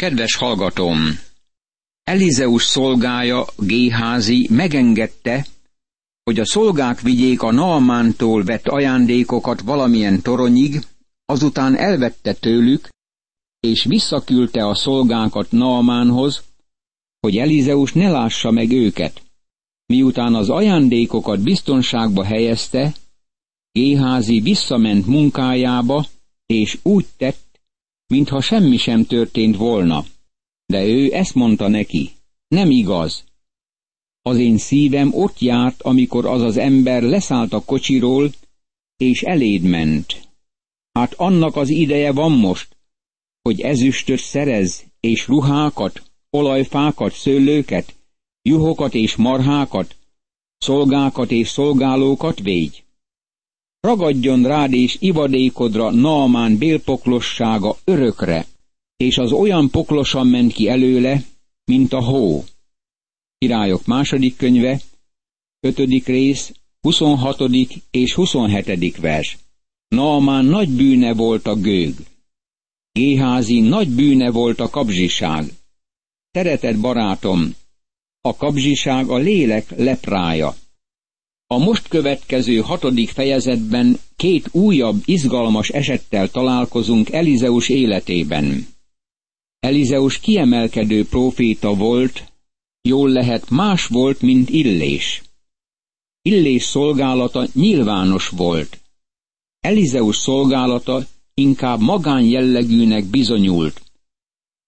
Kedves hallgatóm! Elizeus szolgája, Géházi megengedte, hogy a szolgák vigyék a Naamántól vett ajándékokat valamilyen toronyig, azután elvette tőlük, és visszaküldte a szolgákat Naamánhoz, hogy Elizeus ne lássa meg őket. Miután az ajándékokat biztonságba helyezte, Géházi visszament munkájába, és úgy tett, mintha semmi sem történt volna. De ő ezt mondta neki, nem igaz. Az én szívem ott járt, amikor az az ember leszállt a kocsiról, és eléd ment. Hát annak az ideje van most, hogy ezüstöt szerez, és ruhákat, olajfákat, szőlőket, juhokat és marhákat, szolgákat és szolgálókat végy. Ragadjon rád és ivadékodra Naamán bélpoklossága örökre, és az olyan poklosan ment ki előle, mint a hó. Királyok második könyve, ötödik rész, 26. és 27. vers. Naamán nagy bűne volt a gőg. Géházi nagy bűne volt a kapzsiság. Szeretett barátom, a kapzsiság a lélek leprája. A most következő hatodik fejezetben két újabb, izgalmas esettel találkozunk Elizeus életében. Elizeus kiemelkedő próféta volt, jól lehet más volt, mint Illés. Illés szolgálata nyilvános volt. Elizeus szolgálata inkább magánjellegűnek bizonyult.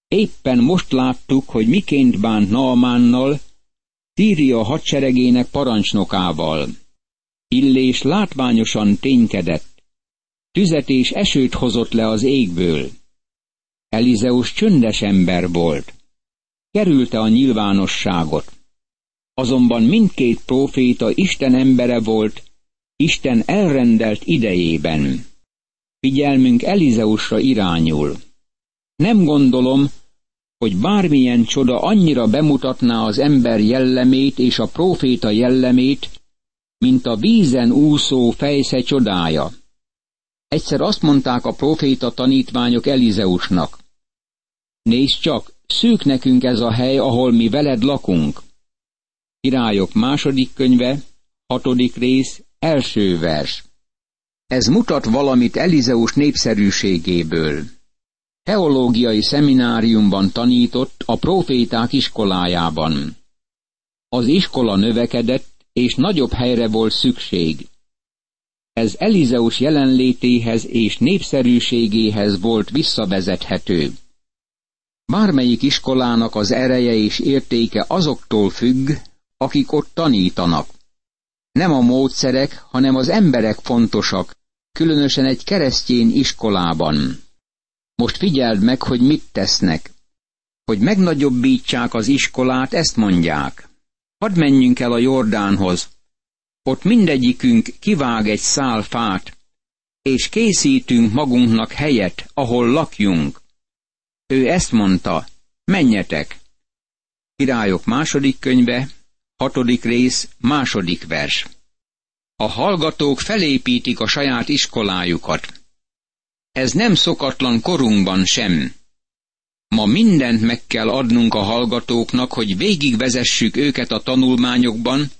Éppen most láttuk, hogy miként bánt Naamánnal, Szíria hadseregének parancsnokával. Illés látványosan ténykedett. Tüzet és esőt hozott le az égből. Elizeus csöndes ember volt. Kerülte a nyilvánosságot. Azonban mindkét próféta Isten embere volt, Isten elrendelt idejében. Figyelmünk Elizeusra irányul. Nem gondolom, hogy bármilyen csoda annyira bemutatná az ember jellemét és a próféta jellemét, mint a vízen úszó fejsze csodája. Egyszer azt mondták a proféta tanítványok Elizeusnak. Nézd csak, szűk nekünk ez a hely, ahol mi veled lakunk. Királyok második könyve, hatodik rész, első vers. Ez mutat valamit Elizeus népszerűségéből. Teológiai szemináriumban tanított a proféták iskolájában. Az iskola növekedett, és nagyobb helyre volt szükség. Ez Elizeus jelenlétéhez és népszerűségéhez volt visszavezethető. Bármelyik iskolának az ereje és értéke azoktól függ, akik ott tanítanak. Nem a módszerek, hanem az emberek fontosak, különösen egy keresztény iskolában. Most figyeld meg, hogy mit tesznek. Hogy megnagyobbítsák az iskolát, ezt mondják. Hadd menjünk el a Jordánhoz. Ott mindegyikünk kivág egy szál fát, és készítünk magunknak helyet, ahol lakjunk. Ő ezt mondta, menjetek. Királyok második könyve, hatodik rész, második vers. A hallgatók felépítik a saját iskolájukat. Ez nem szokatlan korunkban sem. Ma mindent meg kell adnunk a hallgatóknak, hogy végigvezessük őket a tanulmányokban,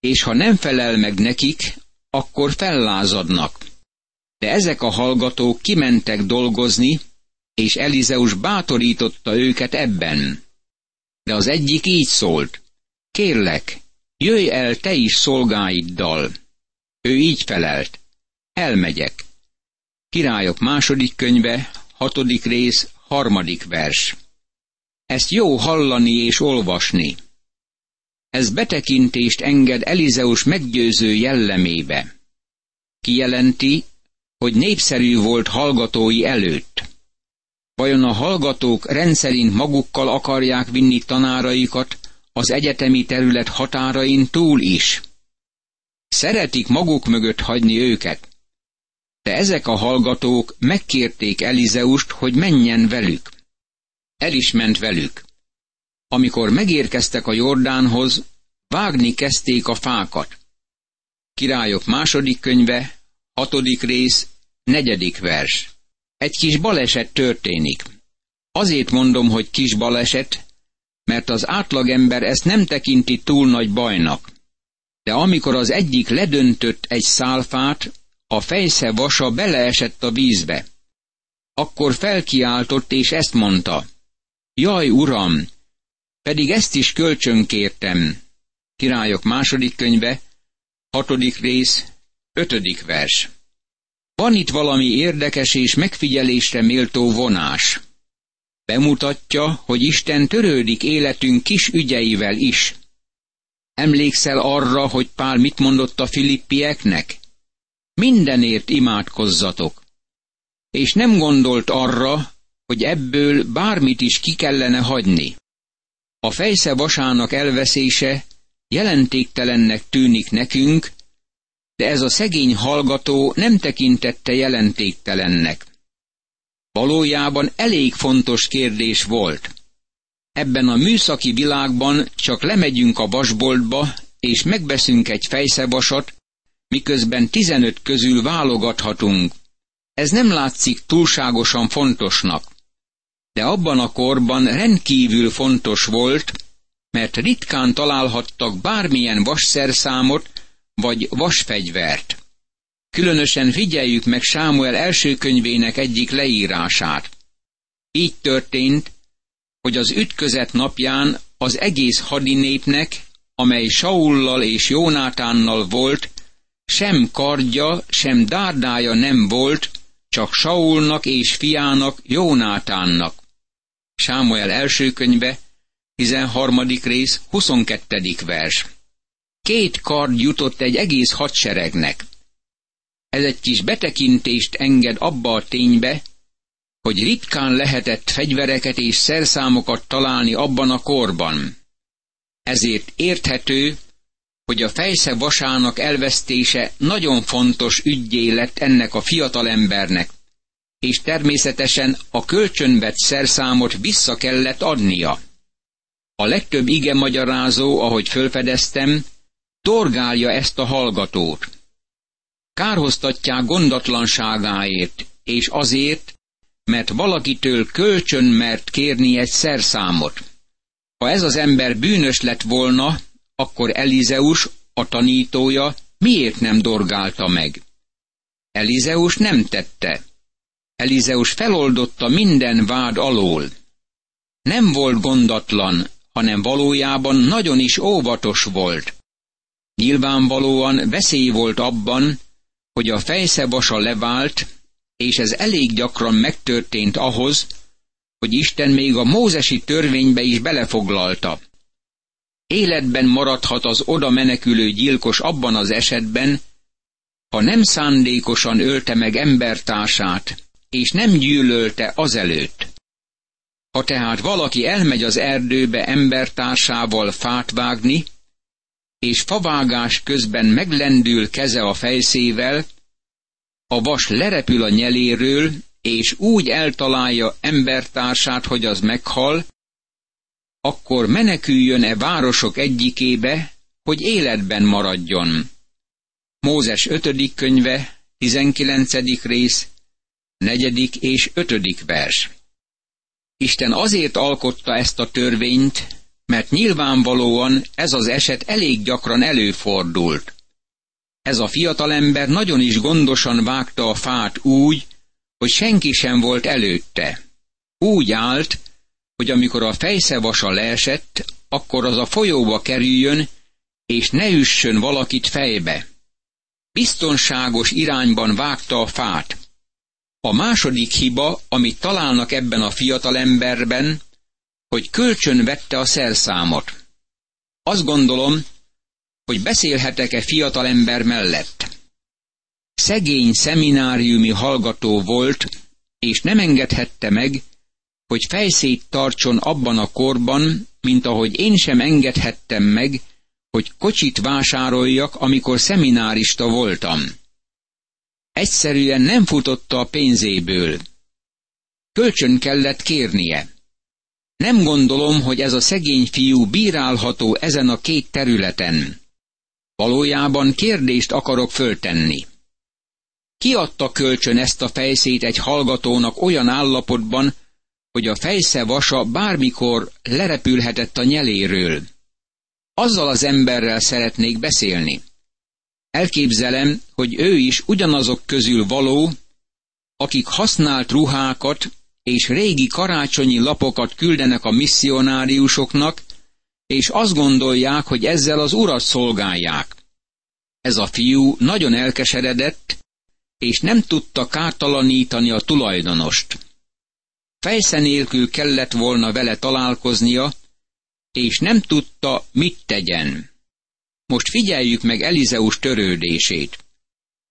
és ha nem felel meg nekik, akkor fellázadnak. De ezek a hallgatók kimentek dolgozni, és Elizeus bátorította őket ebben. De az egyik így szólt, kérlek, jöjj el te is szolgáiddal. Ő így felelt, elmegyek. Királyok második könyve, hatodik rész, harmadik vers. Ezt jó hallani és olvasni. Ez betekintést enged Elizeus meggyőző jellemébe. Kijelenti, hogy népszerű volt hallgatói előtt. Vajon a hallgatók rendszerint magukkal akarják vinni tanáraikat az egyetemi terület határain túl is? Szeretik maguk mögött hagyni őket. De ezek a hallgatók megkérték Elizeust, hogy menjen velük. El is ment velük. Amikor megérkeztek a Jordánhoz, vágni kezdték a fákat. Királyok második könyve, hatodik rész, negyedik vers. Egy kis baleset történik. Azért mondom, hogy kis baleset, mert az átlagember ezt nem tekinti túl nagy bajnak. De amikor az egyik ledöntött egy szálfát, a fejsze vasa beleesett a vízbe. Akkor felkiáltott és ezt mondta. Jaj, uram, pedig ezt is kölcsönkértem. Királyok második könyve, hatodik rész, ötödik vers. Van itt valami érdekes és megfigyelésre méltó vonás. Bemutatja, hogy Isten törődik életünk kis ügyeivel is. Emlékszel arra, hogy Pál mit mondott a filippieknek? Mindenért imádkozzatok. És nem gondolt arra, hogy ebből bármit is ki kellene hagyni. A fejsze vasának elveszése jelentéktelennek tűnik nekünk, de ez a szegény hallgató nem tekintette jelentéktelennek. Valójában elég fontos kérdés volt. Ebben a műszaki világban csak lemegyünk a vasboltba, és megbeszünk egy fejszevasat, miközben tizenöt közül válogathatunk. Ez nem látszik túlságosan fontosnak. De abban a korban rendkívül fontos volt, mert ritkán találhattak bármilyen vasszerszámot vagy vasfegyvert. Különösen figyeljük meg Sámuel első könyvének egyik leírását. Így történt, hogy az ütközet napján az egész hadinépnek, amely Saullal és Jónátánnal volt, sem kardja, sem dárdája nem volt, csak Saulnak és fiának, Jónátánnak. Sámuel első könyve, 13. rész, 22. vers. Két kard jutott egy egész hadseregnek. Ez egy kis betekintést enged abba a ténybe, hogy ritkán lehetett fegyvereket és szerszámokat találni abban a korban. Ezért érthető, hogy a fejsze vasának elvesztése nagyon fontos ügyé lett ennek a fiatalembernek, és természetesen a kölcsönvet szerszámot vissza kellett adnia. A legtöbb ige magyarázó, ahogy fölfedeztem, torgálja ezt a hallgatót. Kárhoztatják gondatlanságáért, és azért, mert valakitől kölcsön mert kérni egy szerszámot. Ha ez az ember bűnös lett volna, akkor Elizeus, a tanítója, miért nem dorgálta meg? Elizeus nem tette. Elizeus feloldotta minden vád alól. Nem volt gondatlan, hanem valójában nagyon is óvatos volt. Nyilvánvalóan veszély volt abban, hogy a fejszebasa levált, és ez elég gyakran megtörtént ahhoz, hogy Isten még a mózesi törvénybe is belefoglalta. Életben maradhat az oda menekülő gyilkos abban az esetben, ha nem szándékosan ölte meg embertársát, és nem gyűlölte azelőtt. Ha tehát valaki elmegy az erdőbe embertársával fát vágni, és favágás közben meglendül keze a fejszével, a vas lerepül a nyeléről, és úgy eltalálja embertársát, hogy az meghal, akkor meneküljön-e városok egyikébe, hogy életben maradjon. Mózes 5. könyve, 19. rész, 4. és 5. vers. Isten azért alkotta ezt a törvényt, mert nyilvánvalóan ez az eset elég gyakran előfordult. Ez a fiatalember nagyon is gondosan vágta a fát úgy, hogy senki sem volt előtte. Úgy állt, hogy amikor a fejszevasa leesett, akkor az a folyóba kerüljön, és ne üssön valakit fejbe. Biztonságos irányban vágta a fát. A második hiba, amit találnak ebben a fiatalemberben, hogy kölcsön vette a szerszámot. Azt gondolom, hogy beszélhetek-e fiatalember mellett. Szegény szemináriumi hallgató volt, és nem engedhette meg, hogy fejszét tartson abban a korban, mint ahogy én sem engedhettem meg, hogy kocsit vásároljak, amikor szeminárista voltam. Egyszerűen nem futotta a pénzéből. Kölcsön kellett kérnie. Nem gondolom, hogy ez a szegény fiú bírálható ezen a két területen. Valójában kérdést akarok föltenni. Ki adta kölcsön ezt a fejszét egy hallgatónak olyan állapotban, hogy a fejsze vasa bármikor lerepülhetett a nyeléről. Azzal az emberrel szeretnék beszélni. Elképzelem, hogy ő is ugyanazok közül való, akik használt ruhákat és régi karácsonyi lapokat küldenek a misszionáriusoknak, és azt gondolják, hogy ezzel az urat szolgálják. Ez a fiú nagyon elkeseredett, és nem tudta kártalanítani a tulajdonost. Fejsze nélkül kellett volna vele találkoznia, és nem tudta, mit tegyen. Most figyeljük meg Elizeus törődését.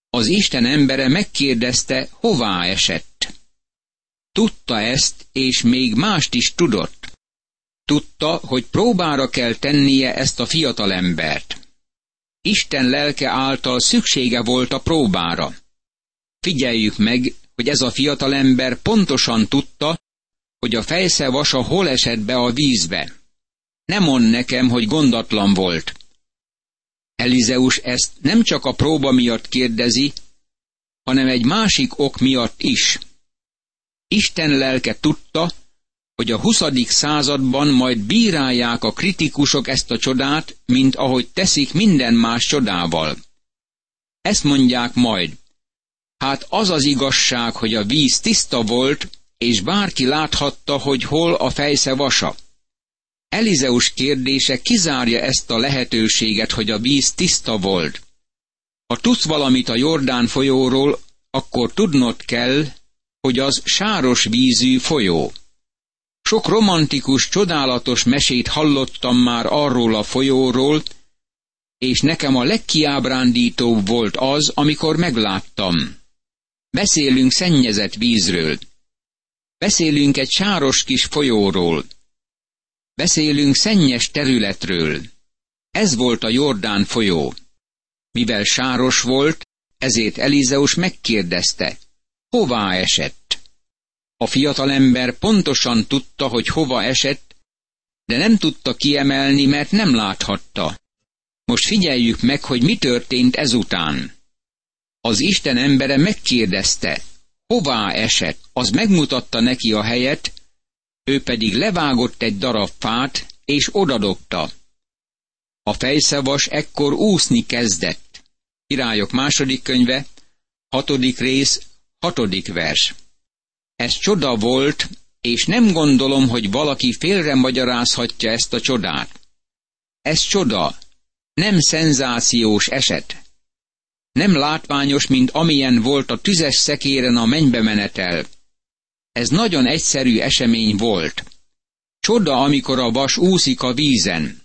Az Isten embere megkérdezte, hová esett. Tudta ezt, és még mást is tudott. Tudta, hogy próbára kell tennie ezt a fiatalembert. Isten lelke által szüksége volt a próbára. Figyeljük meg, hogy ez a fiatalember pontosan tudta, hogy a fejsze vasa hol esett be a vízbe. Nem mond nekem, hogy gondatlan volt. Elizeus ezt nem csak a próba miatt kérdezi, hanem egy másik ok miatt is. Isten lelke tudta, hogy a 20. században majd bírálják a kritikusok ezt a csodát, mint ahogy teszik minden más csodával. Ezt mondják majd. Hát az az igazság, hogy a víz tiszta volt, és bárki láthatta, hogy hol a fejsze vasa. Elizeus kérdése kizárja ezt a lehetőséget, hogy a víz tiszta volt. Ha tudsz valamit a Jordán folyóról, akkor tudnod kell, hogy az sáros vízű folyó. Sok romantikus, csodálatos mesét hallottam már arról a folyóról, és nekem a legkiábrándítóbb volt az, amikor megláttam. Beszélünk szennyezett vízről. Beszélünk egy sáros kis folyóról. Beszélünk szennyes területről. Ez volt a Jordán folyó. Mivel sáros volt, ezért Elizeus megkérdezte, hová esett. A fiatalember pontosan tudta, hogy hova esett, de nem tudta kiemelni, mert nem láthatta. Most figyeljük meg, hogy mi történt ezután. Az Isten embere megkérdezte, hová esett, az megmutatta neki a helyet, ő pedig levágott egy darab fát, és odadobta. A fejszavas ekkor úszni kezdett. Királyok második könyve, hatodik rész, hatodik vers. Ez csoda volt, és nem gondolom, hogy valaki félre magyarázhatja ezt a csodát. Ez csoda, nem szenzációs eset. Nem látványos, mint amilyen volt a tüzes szekéren a mennybe menetel. Ez nagyon egyszerű esemény volt. Csoda, amikor a vas úszik a vízen.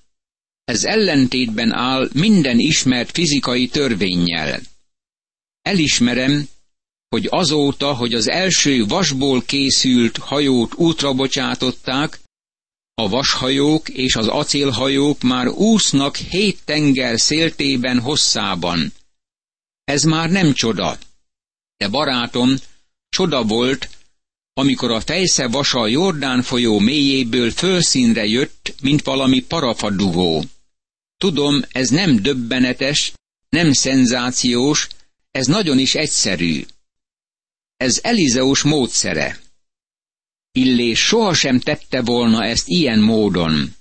Ez ellentétben áll minden ismert fizikai törvényjel. Elismerem, hogy azóta, hogy az első vasból készült hajót útra bocsátották, a vashajók és az acélhajók már úsznak hét tenger széltében hosszában. Ez már nem csoda. De barátom, csoda volt, amikor a fejsze vasa Jordán folyó mélyéből fölszínre jött, mint valami parafadugó. Tudom, ez nem döbbenetes, nem szenzációs, ez nagyon is egyszerű. Ez Elizeus módszere. Illés sohasem tette volna ezt ilyen módon.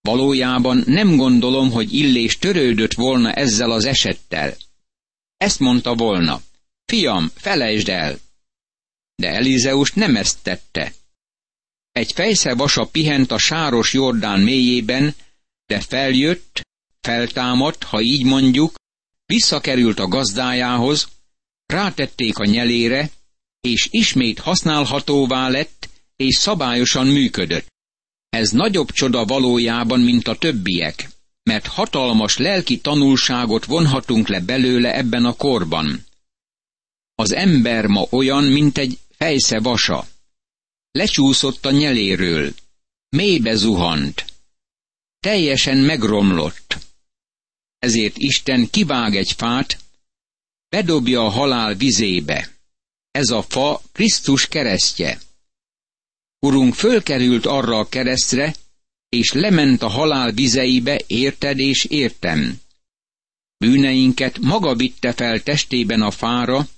Valójában nem gondolom, hogy Illés törődött volna ezzel az esettel. Ezt mondta volna. Fiam, felejtsd el! De Elizeus nem ezt tette. Egy fejsze vasa pihent a sáros Jordán mélyében, de feljött, feltámadt, ha így mondjuk, visszakerült a gazdájához, rátették a nyelére, és ismét használhatóvá lett, és szabályosan működött. Ez nagyobb csoda valójában, mint a többiek, mert hatalmas lelki tanulságot vonhatunk le belőle ebben a korban. Az ember ma olyan, mint egy fejsze vasa. Lecsúszott a nyeléről, mélybe zuhant, teljesen megromlott. Ezért Isten kivág egy fát, bedobja a halál vizébe. Ez a fa Krisztus keresztje. Urunk fölkerült arra a keresztre, és lement a halál vizeibe, érted és értem. Bűneinket maga vitte fel testében a fára,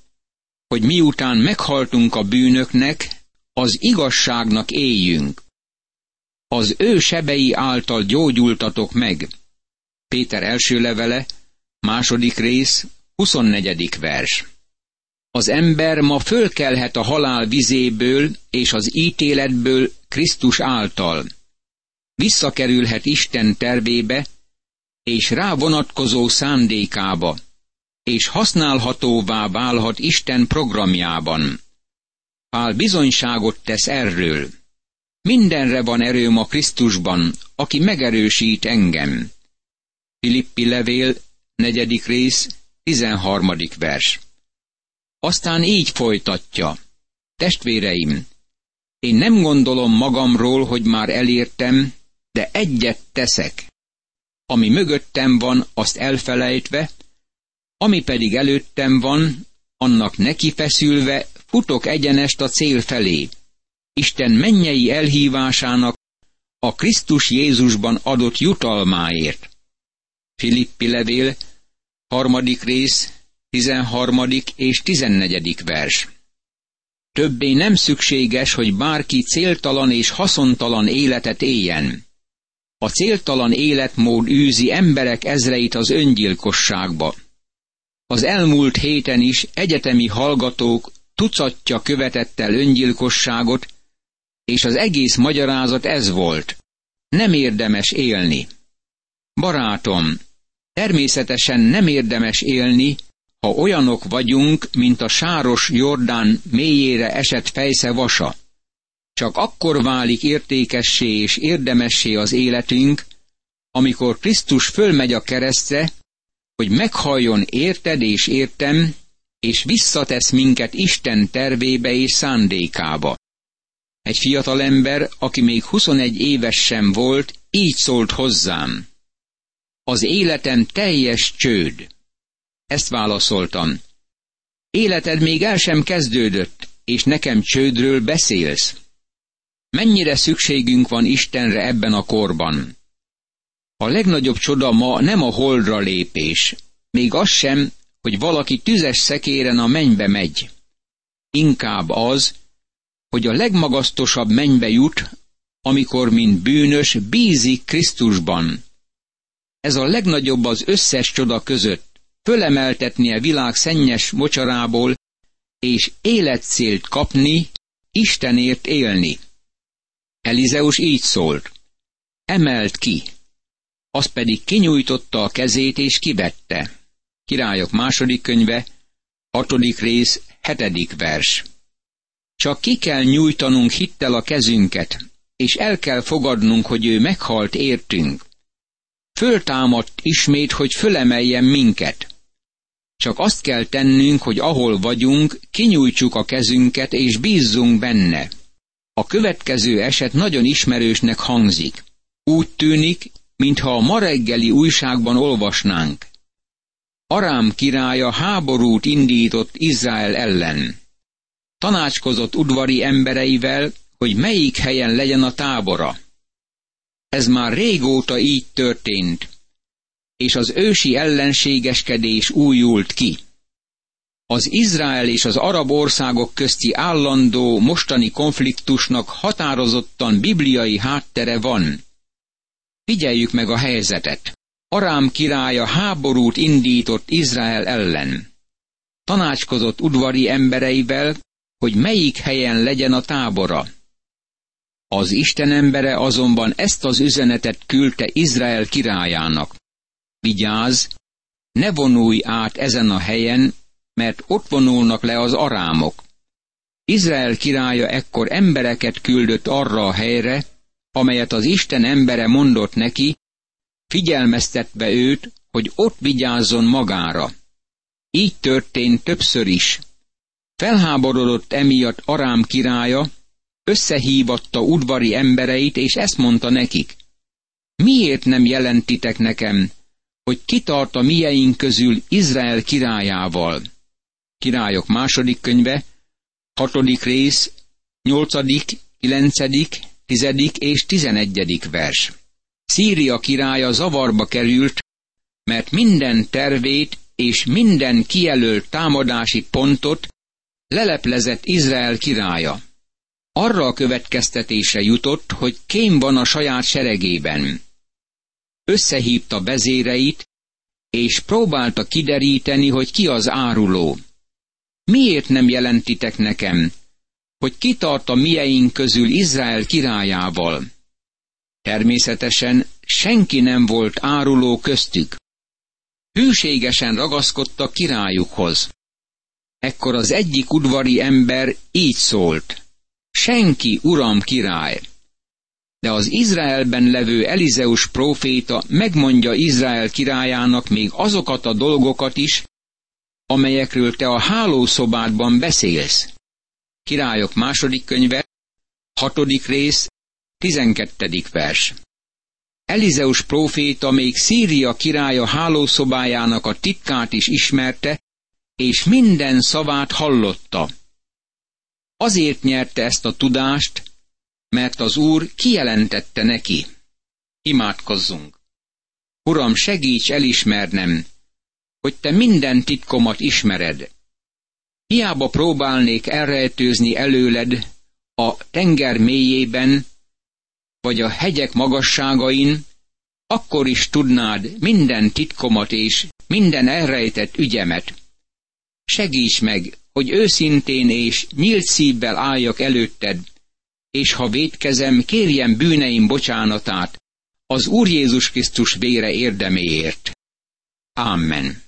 hogy miután meghaltunk a bűnöknek, az igazságnak éljünk. Az ő sebei által gyógyultatok meg. Péter első levele, második rész, 24. vers. Az ember ma fölkelhet a halál vizéből és az ítéletből Krisztus által. Visszakerülhet Isten tervébe, és rá vonatkozó szándékába, és használhatóvá válhat Isten programjában. Pál bizonyságot tesz erről. Mindenre van erőm a Krisztusban, aki megerősít engem. Filippi levél, negyedik rész, tizenharmadik vers. Aztán így folytatja. Testvéreim, én nem gondolom magamról, hogy már elértem, de egyet teszek. Ami mögöttem van, azt elfelejtve, ami pedig előttem van, annak neki feszülve futok egyenest a cél felé. Isten mennyei elhívásának a Krisztus Jézusban adott jutalmáért. Filippi levél, harmadik rész, tizenharmadik és tizennegyedik vers. Többé nem szükséges, hogy bárki céltalan és haszontalan életet éljen. A céltalan életmód űzi emberek ezreit az öngyilkosságba. Az elmúlt héten is egyetemi hallgatók tucatja követett el öngyilkosságot, és az egész magyarázat ez volt. Nem érdemes élni. Barátom, természetesen nem érdemes élni, ha olyanok vagyunk, mint a sáros Jordán mélyére esett fejsze vasa. Csak akkor válik értékessé és érdemessé az életünk, amikor Krisztus fölmegy a keresztre, hogy meghalljon érted és értem, és visszatesz minket Isten tervébe és szándékába. Egy fiatal ember, aki még 21 éves sem volt, így szólt hozzám. Az életem teljes csőd. Ezt válaszoltam. Életed még el sem kezdődött, és nekem csődről beszélsz. Mennyire szükségünk van Istenre ebben a korban? A legnagyobb csoda ma nem a holdra lépés, még az sem, hogy valaki tüzes szekéren a mennybe megy. Inkább az, hogy a legmagasztosabb mennybe jut, amikor, mint bűnös, bízik Krisztusban. Ez a legnagyobb az összes csoda között, fölemeltetnie világ szennyes mocsarából, és életcélt kapni, Istenért élni. Elizeus így szólt. Emelt ki. Az pedig kinyújtotta a kezét és kivette. Királyok második könyve, hatodik rész, hetedik vers. Csak ki kell nyújtanunk hittel a kezünket, és el kell fogadnunk, hogy ő meghalt értünk. Föltámadt ismét, hogy fölemeljen minket. Csak azt kell tennünk, hogy ahol vagyunk, kinyújtsuk a kezünket, és bízzunk benne. A következő eset nagyon ismerősnek hangzik. Úgy tűnik, mintha a ma reggeli újságban olvasnánk. Arám királya háborút indított Izrael ellen. Tanácskozott udvari embereivel, hogy melyik helyen legyen a tábora. Ez már régóta így történt, és az ősi ellenségeskedés újult ki. Az Izrael és az arab országok közti állandó mostani konfliktusnak határozottan bibliai háttere van. Figyeljük meg a helyzetet. Arám királya háborút indított Izrael ellen. Tanácskozott udvari embereivel, hogy melyik helyen legyen a tábora. Az Isten embere azonban ezt az üzenetet küldte Izrael királyának. Vigyázz, ne vonulj át ezen a helyen, mert ott vonulnak le az arámok. Izrael királya ekkor embereket küldött arra a helyre, amelyet az Isten embere mondott neki, figyelmeztetve őt, hogy ott vigyázzon magára. Így történt többször is. Felháborodott emiatt Arám királya, összehívatta udvari embereit, és ezt mondta nekik. Miért nem jelentitek nekem, hogy kitart a mieink közül Izrael királyával? Királyok második könyve, hatodik rész, nyolcadik, kilencedik, tizedik és tizenegyedik vers. Szíria királya zavarba került, mert minden tervét és minden kijelölt támadási pontot leleplezett Izrael királya. arra a következtetésre jutott, hogy kém van a saját seregében. Összehívta vezéreit, és próbálta kideríteni, hogy ki az áruló. Miért nem jelentitek nekem, hogy kitart a mieink közül Izrael királyával? Természetesen senki nem volt áruló köztük. Hűségesen ragaszkodtak királyukhoz. Ekkor az egyik udvari ember így szólt. Senki, uram király! De az Izraelben levő Elizeus próféta megmondja Izrael királyának még azokat a dolgokat is, amelyekről te a hálószobádban beszélsz. Királyok második könyve, hatodik rész, tizenkettedik vers. Elizeus próféta még Szíria királya hálószobájának a titkát is ismerte, és minden szavát hallotta. Azért nyerte ezt a tudást, mert az Úr kijelentette neki. Imádkozzunk! Uram, segíts elismernem, hogy te minden titkomat ismered. Hiába próbálnék elrejtőzni előled a tenger mélyében, vagy a hegyek magasságain, akkor is tudnád minden titkomat és minden elrejtett ügyemet. Segíts meg, hogy őszintén és nyílt szívvel álljak előtted, és ha védkezem, kérjem bűneim bocsánatát az Úr Jézus Krisztus vére érdeméért. Amen.